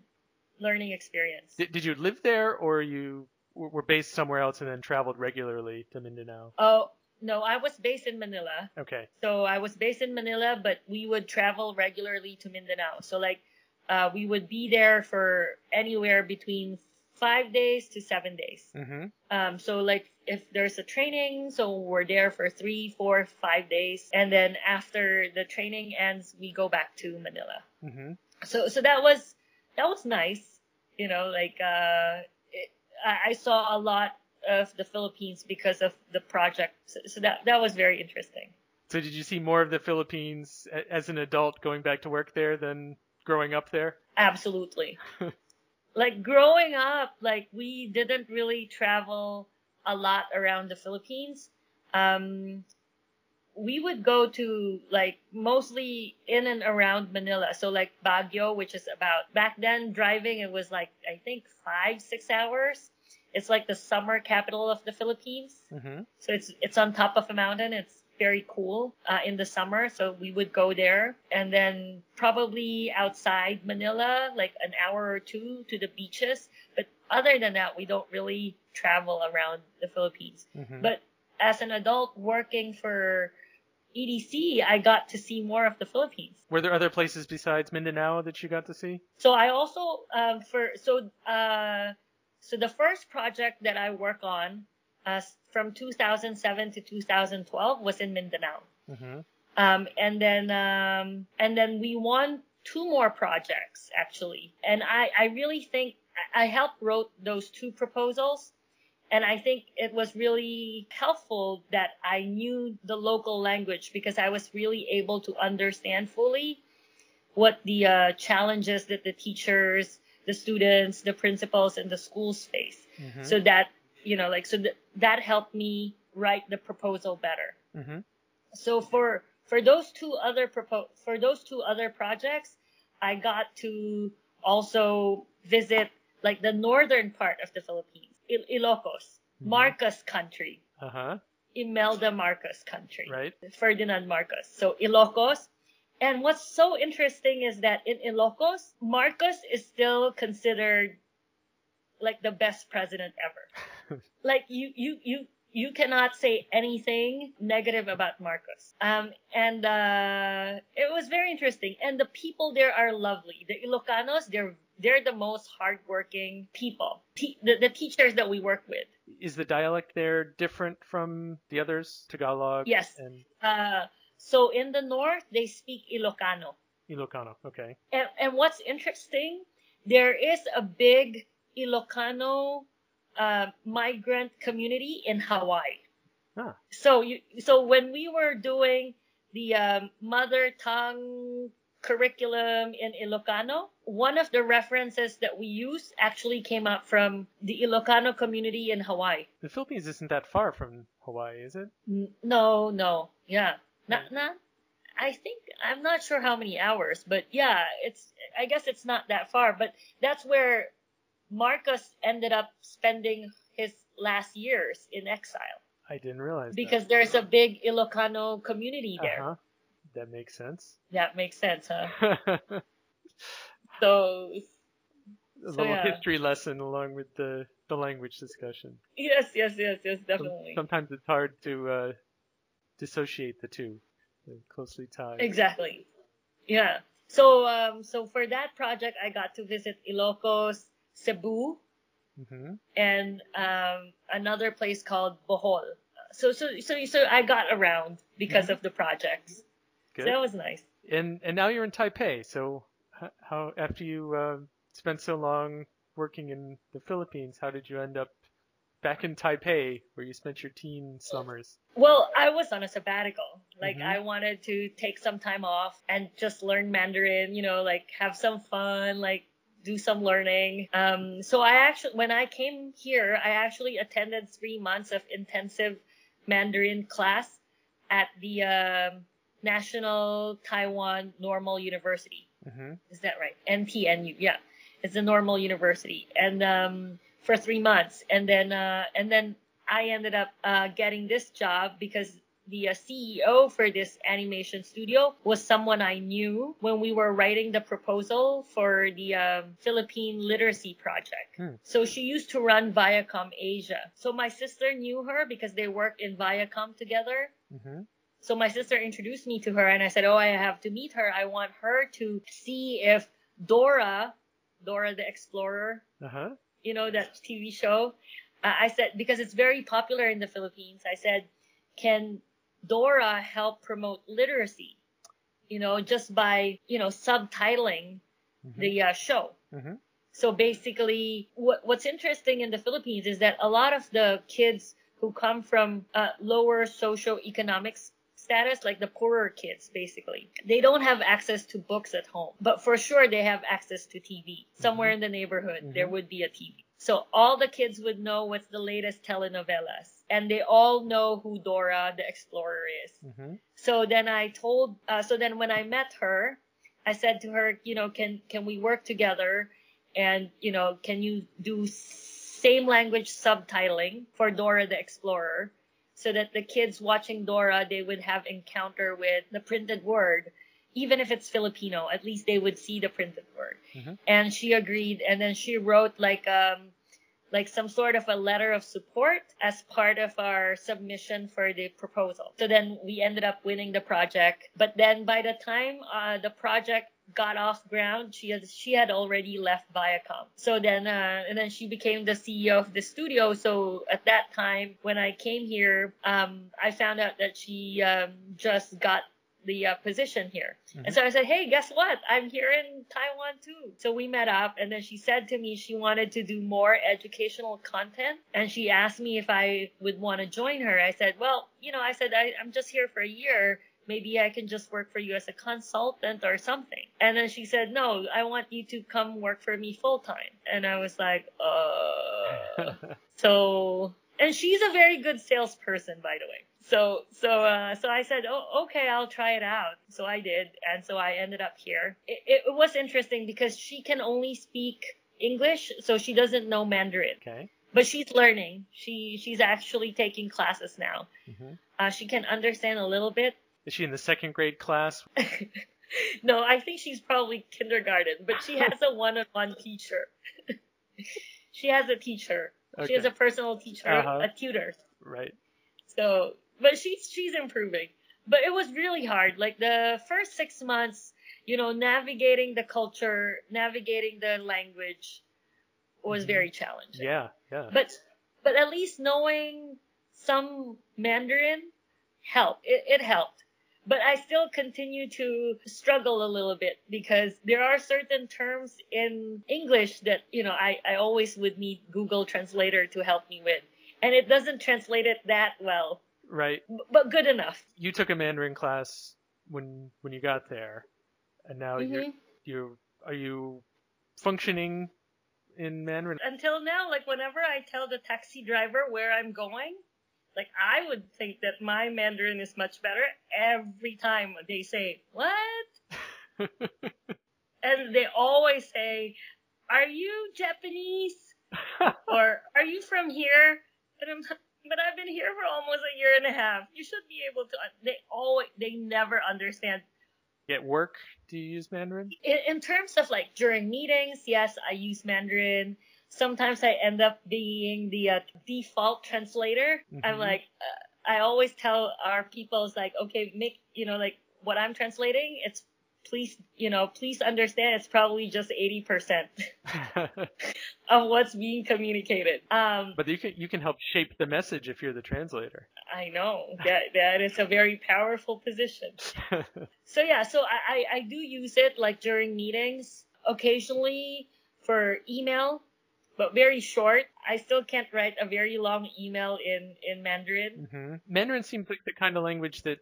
learning experience. did, did you live there or you were based somewhere else and then traveled regularly to Mindanao? Oh, no, I was based in Manila. Okay. So I was based in Manila, but we would travel regularly to Mindanao. So like, uh, we would be there for anywhere between five days to seven days. hmm Um, so like, if there's a training, so we're there for three, four, five days, and then after the training ends, we go back to Manila. hmm So so that was that was nice. You know, like uh, it, I I saw a lot of the Philippines because of the project. So, so that that was very interesting. So did you see more of the Philippines as an adult going back to work there than growing up there? Absolutely. <laughs> like growing up, like we didn't really travel a lot around the Philippines. Um, we would go to like mostly in and around Manila. So like Baguio, which is about back then driving it was like I think five six hours. It's like the summer capital of the Philippines. Mm-hmm. So it's it's on top of a mountain. It's very cool uh, in the summer. So we would go there, and then probably outside Manila, like an hour or two to the beaches. But other than that, we don't really travel around the Philippines. Mm-hmm. But as an adult working for EDC, I got to see more of the Philippines. Were there other places besides Mindanao that you got to see? So I also um, for so uh, so the first project that I work on uh, from 2007 to 2012 was in Mindanao, Mm-hmm. um, and then um, and then we won two more projects actually, and I I really think I helped wrote those two proposals. And I think it was really helpful that I knew the local language because I was really able to understand fully what the uh, challenges that the teachers, the students, the principals, and the schools face. Mm-hmm. So that you know, like so th- that helped me write the proposal better. mm-hmm. So for for those two other propo- for those two other projects, I got to also visit like the northern part of the Philippines, Il- Ilocos, Mhm. Marcos country, Uh-huh. Imelda Marcos country. Right. Ferdinand Marcos. So Ilocos. And what's so interesting is that in Ilocos, Marcos is still considered like the best president ever. <laughs> like you, you, you, you cannot say anything negative about Marcos. Um, and, uh, it was very interesting. And the people there are lovely. The Ilocanos, they're, they're the most hardworking people. Te- the, the teachers that we work with. Is the dialect there different from the others? Tagalog Yes. and Uh, so in the north, they speak Ilocano. Ilocano. Okay. And, and what's interesting, there is a big Ilocano uh, migrant community in Hawaii. Ah. So you, so when we were doing the um, mother tongue curriculum in Ilocano, one of the references that we used actually came out from the Ilocano community in Hawaii. The Philippines isn't that far from Hawaii, is it? N- No, no, yeah, not not. I think I'm not sure how many hours, but yeah, it's. I guess it's not that far, but that's where Marcos ended up spending his last years in exile I didn't realize because there's a big Ilocano community there. Uh-huh. That makes sense. That makes sense, huh? <laughs> So, a So little yeah. history lesson along with the, the language discussion. yes, yes, yes, yes, definitely, Sometimes it's hard to uh, dissociate the two. They're closely tied. exactly. Yeah. So um, so for that project, I got to visit Ilocos, Cebu, hmm and um, another place called Bohol. So so so so I got around because Mhm. of the projects. Good. So that was nice. And and now you're in Taipei. So how after you uh, spent so long working in the Philippines, how did you end up back in Taipei, where you spent your teen summers? Well, I was on a sabbatical. Like Mhm. I wanted to take some time off and just learn Mandarin. You know, like have some fun, like do some learning. Um, so I actually, when I came here, I actually attended three months of intensive Mandarin class at the um, National Taiwan Normal University. hmm Is that right? NTNU. Yeah, it's a normal university, and um, for three months, and then uh, and then I ended up uh, getting this job because the uh, CEO for this animation studio was someone I knew when we were writing the proposal for the um, Philippine Literacy Project. Hmm. So she used to run Viacom Asia. So my sister knew her because they worked in Viacom together. hmm So my sister introduced me to her and I said, Oh, I have to meet her. I want her to see if Dora, Dora the Explorer, Uh-huh. you know, that TV show. Uh, I said, because it's very popular in the Philippines, I said, can Dora help promote literacy? You know, just by, you know, subtitling Mhm. the uh, show. Mhm. So basically, what, what's interesting in the Philippines is that a lot of the kids who come from uh, lower socioeconomic status, like the poorer kids, basically, they don't have access to books at home. But for sure, they have access to TV. Somewhere in the neighborhood, there would be a TV. So all the kids would know what's the latest telenovelas. And they all know who Dora the Explorer is. hmm So then I told, uh, so then when I met her, I said to her, you know, can, can we work together? And, you know, can you do same language subtitling for Dora the Explorer? So that the kids watching Dora, they would have encounter with the printed word. Even if it's Filipino, at least they would see the printed word. Mhm. And she agreed. And then she wrote like, um, like some sort of a letter of support as part of our submission for the proposal. So then we ended up winning the project. But then by the time uh, the project got off ground, she had she had already left Viacom. So then uh, and then she became the CEO of the studio. So at that time when I came here, um, I found out that she um, just got the uh, position here. And so I said, hey, guess what? I'm here in Taiwan too. So we met up and then she said to me she wanted to do more educational content. And she asked me if I would want to join her. I said, well, you know, I said, I, I'm just here for a year. Maybe I can just work for you as a consultant or something. And then she said, no, I want you to come work for me full time. And I was like, uh, <laughs> so, and she's a very good salesperson, by the way. So, so, uh, so I said, oh, okay, I'll try it out. So I did. And so I ended up here. It, it was interesting because she can only speak English, so she doesn't know Mandarin, okay. but she's learning. She, she's actually taking classes now. hmm Uh, she can understand a little bit. Is she in the second grade class? <laughs> no, I think she's probably kindergarten, but she <laughs> has a one-on-one teacher. <laughs> she has a teacher. She has a personal teacher, Uh-huh. a tutor. Right. So, but she's she's improving. But it was really hard. Like the first six months, you know, navigating the culture, navigating the language was Mhm. very challenging. Yeah. Yeah. But but at least knowing some Mandarin helped. It, it helped. But I still continue to struggle a little bit because there are certain terms in English that, you know, I, I always would need Google Translator to help me with. And it doesn't translate it that well, right. but good enough. You took a Mandarin class when when you got there, and now you're Mhm. you are you functioning in Mandarin? Until now, like whenever I tell the taxi driver where I'm going, like I would think that my Mandarin is much better. Every time they say, what? <laughs> and they always say, "Are you Japanese <laughs> or are you from here?" And I'm, but I've been here for almost a year and a half. You should be able to. They always, they never understand. At work, do you use Mandarin? In, in terms of like during meetings, yes, I use Mandarin. Sometimes I end up being the uh, default translator. I'm Mhm. like, uh, I always tell our people, it's like, okay, make you know, like what I'm translating. It's please, you know, please understand. It's probably just eighty percent. <laughs> <laughs> of what's being communicated. Um, but you can you can help shape the message if you're the translator. I know that that is a very powerful position. <laughs> So yeah, so I, I, I do use it like during meetings, occasionally for email, but very short. I still can't write a very long email in, in Mandarin. hmm Mandarin seems like the kind of language that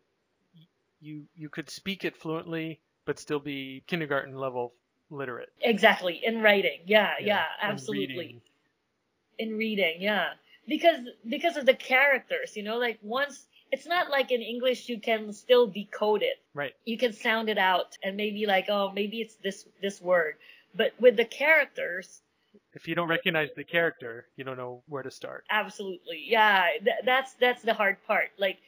you you could speak it fluently, but still be kindergarten level literate. Exactly, in writing. Yeah, yeah, and absolutely. reading. in reading, yeah. Because because of the characters, you know, like once it's not like in English you can still decode it. Right. You can sound it out and maybe like, oh, maybe it's this this word. But with the characters, If you don't recognize the character, you don't know where to start. absolutely. Yeah, th- that's that's the hard part. Like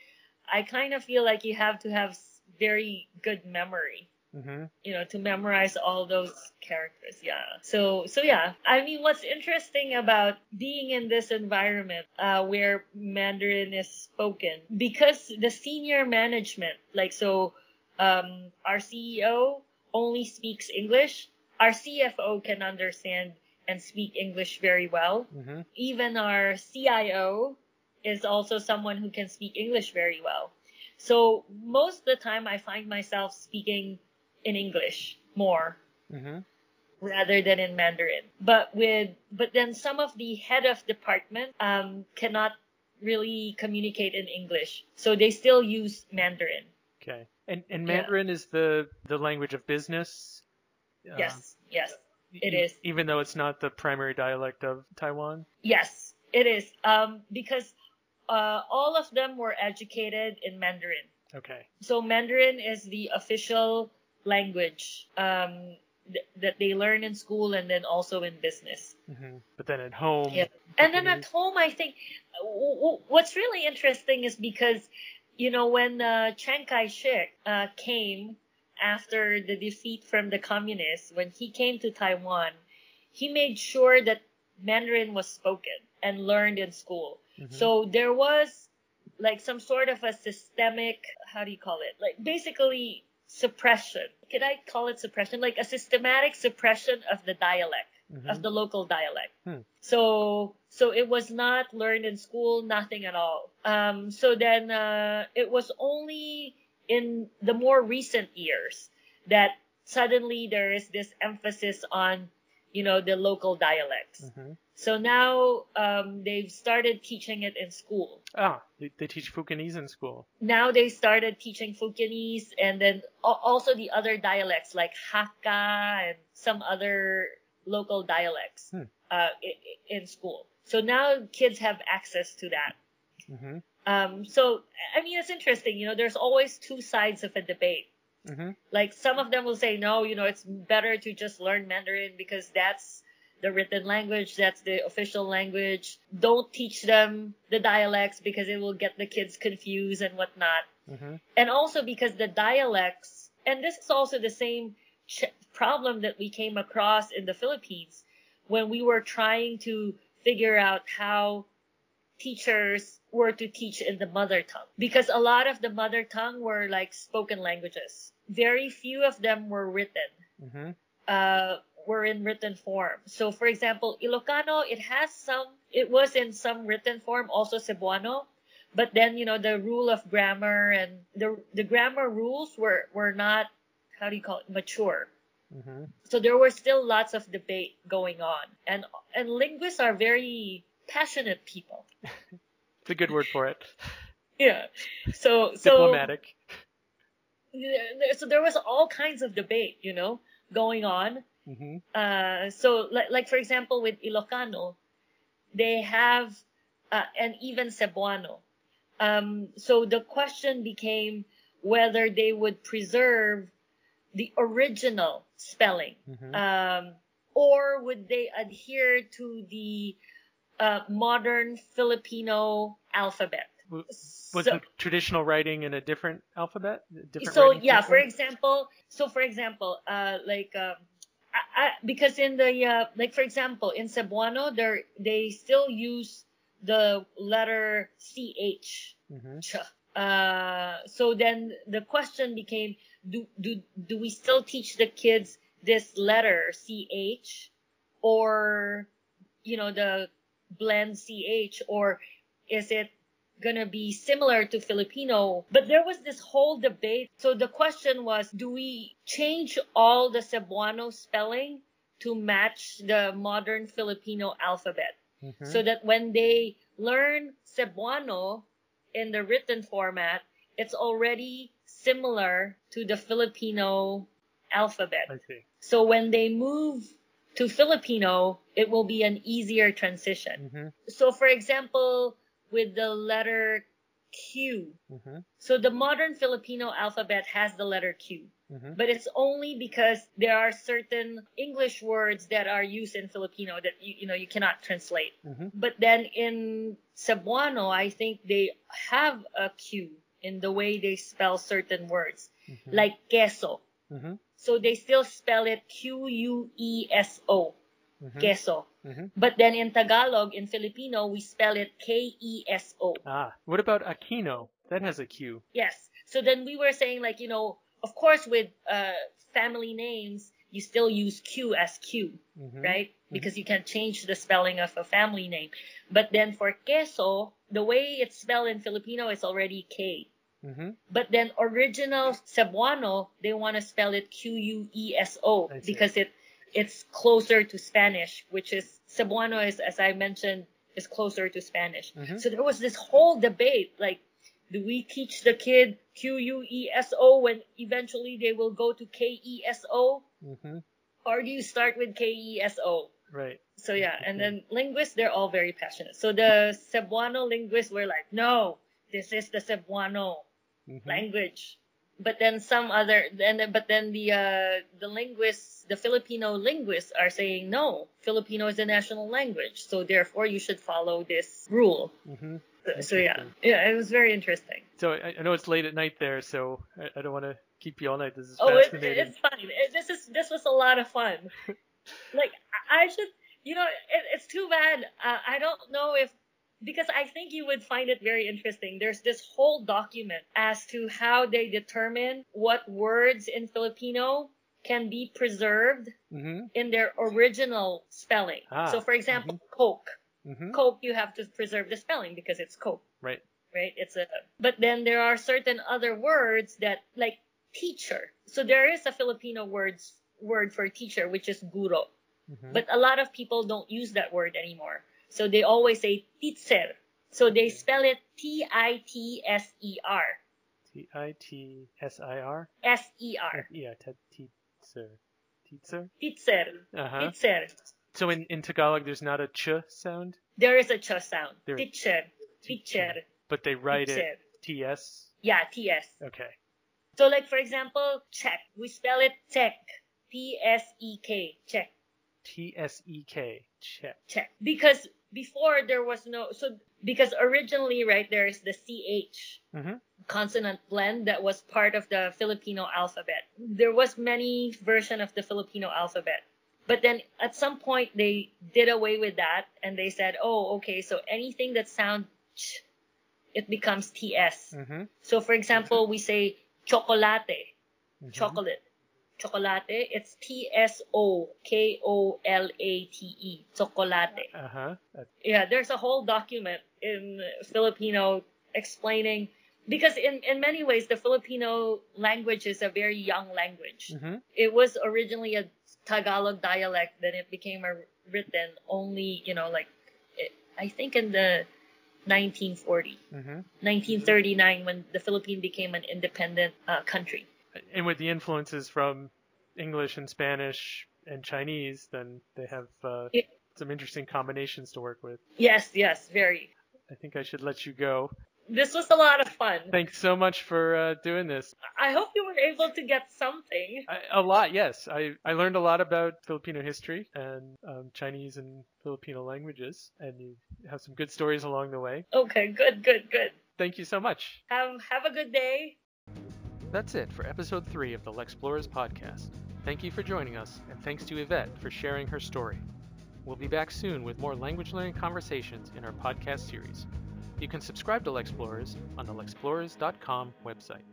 I kind of feel like you have to have very good memory hmm you know, to memorize all those characters. Yeah. So, so yeah. I mean, what's interesting about being in this environment, uh, where Mandarin is spoken, because the senior management, like, so, um, our CEO only speaks English. Our CFO can understand and speak English very well. hmm Even our CIO is also someone who can speak English very well. So most of the time I find myself speaking in English more. hmm rather than in Mandarin. But with but then some of the head of department um, cannot really communicate in English, so they still use Mandarin. Okay. And and Yeah. Mandarin is the the language of business. Yes, yes, it e- is. Even though it's not the primary dialect of Taiwan. yes, it is. Um, because uh, all of them were educated in Mandarin. Okay. So Mandarin is the official language um, th- that they learn in school and then also in business. hmm But then at home. Yeah. And then at home, I think w- w- what's really interesting is because, you know, when uh, Chiang Kai-shek uh, came after the defeat from the communists, when he came to Taiwan, he made sure that Mandarin was spoken and learned in school. Mhm. So there was like some sort of a systemic, how do you call it? Like basically suppression. Could I call it suppression? Like a systematic suppression of the dialect, Mhm. of the local dialect. Hmm. So, so it was not learned in school, nothing at all. Um, so then, uh, it was only in the more recent years that suddenly there is this emphasis on, you know, the local dialects. Mhm. So now um, they've started teaching it in school. Ah, they, they teach Fukienese in school. Now they started teaching Fukienese and then also the other dialects like Hakka and some other local dialects Hmm. uh, in school. So now kids have access to that. hmm Um, so I mean, it's interesting. You know, there's always two sides of a debate. hmm Like some of them will say, no, you know, it's better to just learn Mandarin because that's the written language, that's the official language. Don't teach them the dialects because it will get the kids confused and whatnot. hmm And also because the dialects, and this is also the same ch- problem that we came across in the Philippines when we were trying to figure out how teachers were to teach in the mother tongue. Because a lot of the mother tongue were like spoken languages. Very few of them were written hmm uh, were in written form. So, for example, Ilocano, it has some, it was in some written form, also Cebuano, but then, you know, the rule of grammar and the, the grammar rules were, were not, how do you call it, mature. hmm So there were still lots of debate going on. And, and linguists are very passionate people. <laughs> It's a good word for it. Yeah. So, so, Diplomatic. so there was all kinds of debate, you know, going on. hmm Uh, so like, like for example with Ilocano, they have, uh, and even Cebuano. Um, so the question became whether they would preserve the original spelling, hmm um, or would they adhere to the uh, modern Filipino alphabet? Was So- the traditional writing in a different alphabet? A Different so yeah for example so for example uh like um I, I, because in the uh like for example in cebuano they they still use the letter ch Mhm. ch. uh so then the question became do do do we still teach the kids this letter ch or you know the blend ch or is it gonna be similar to Filipino. But there was this whole debate. So the question was, do we change all the Cebuano spelling to match the modern Filipino alphabet? Mhm. So that when they learn Cebuano in the written format, it's already similar to the Filipino alphabet. See. So when they move to Filipino, it will be an easier transition. hmm So for example, with the letter Q, hmm so the modern Filipino alphabet has the letter Q, hmm but it's only because there are certain English words that are used in Filipino that you, you know you cannot translate. hmm But then in Cebuano, I think they have a Q in the way they spell certain words, hmm like queso. So they still spell it Q U E S O, hmm queso. hmm But then in Tagalog, in Filipino, we spell it K E S O. Ah, what about Aquino? That has a Q. Yes. So then we were saying like, you know, of course with uh, family names, you still use Q as Q, hmm right? Because you can't change the spelling of a family name. But then for queso, the way it's spelled in Filipino is already K. hmm But then original Cebuano, they want to spell it Q U E S O because it it's closer to Spanish, which is Cebuano is, as I mentioned, is closer to Spanish. Mhm. So there was this whole debate, like, do we teach the kid Q U E S O when eventually they will go to K E S O, Mm-hmm. or do you start with K E S O? Right. So yeah, and then linguists, they're all very passionate. So the Cebuano linguists were like, no, this is the Cebuano Mhm. language. But then some other, then but then the uh, the linguists, the Filipino linguists are saying no, Filipino is the national language, so therefore you should follow this rule. Mm-hmm. So, so yeah, yeah, it was very interesting. So I, I know it's late at night there, so I, I don't want to keep you all night. This is Oh, it, it's fine. It, this is this was a lot of fun. <laughs> like I I should, you know, it, it's too bad. Uh, I don't know if because I think you would find it very interesting. There's this whole document as to how they determine what words in Filipino can be preserved mm-hmm. in their original spelling. Ah, so, for example, Coke. Mm-hmm. Coke, you have to preserve the spelling because it's Coke Right. right? It's a, but then there are certain other words that, like teacher. So there is a Filipino words, word for teacher, which is guro. Mm-hmm. But a lot of people don't use that word anymore. So they always say teacher. So they spell it T-I-T-S-E-R. T I T S I R. S-E-R. Yeah, te- teacher. Teacher. Teacher. Uh huh. Teacher. So in, in Tagalog, there's not a ch sound, There is a ch sound. There- Teacher. Teacher. but they write it Teacher. T S. Yeah, T-S. Okay. So like for example, check. We spell it check. P-S-E-K. Check. T S E K. Check. check because before there was no so because originally right there is the ch Mm-hmm. consonant blend that was part of the filipino alphabet there was many version of the filipino alphabet but then at some point they did away with that and they said oh okay so anything that sounds ch it becomes ts Mm-hmm. so for example we say chocolate mm-hmm. chocolate chocolate it's t s o k o l a t e chocolate Uh huh. yeah, there's a whole document in Filipino explaining because in, in many ways the Filipino language is a very young language. Mm-hmm. It was originally a Tagalog dialect, then it became a written only, you know, like it, I think in the 1940, Mm-hmm. 1939 when the Philippines became an independent uh, country. And with the influences from English and Spanish and Chinese, then they have uh, Yeah. some interesting combinations to work with. Yes, yes, very. I think I should let you go. This was a lot of fun. Thanks so much for uh, doing this. I hope you were able to get something. I, a lot, yes. I, I learned a lot about Filipino history and um, Chinese and Filipino languages, and you have some good stories along the way. Okay, good, good, good. Thank you so much. Have have a good day. That's it for episode three of the Lexplorers podcast. Thank you for joining us, and thanks to Yvette for sharing her story. We'll be back soon with more language learning conversations in our podcast series. You can subscribe to Lexplorers on the Lexplorers.com website.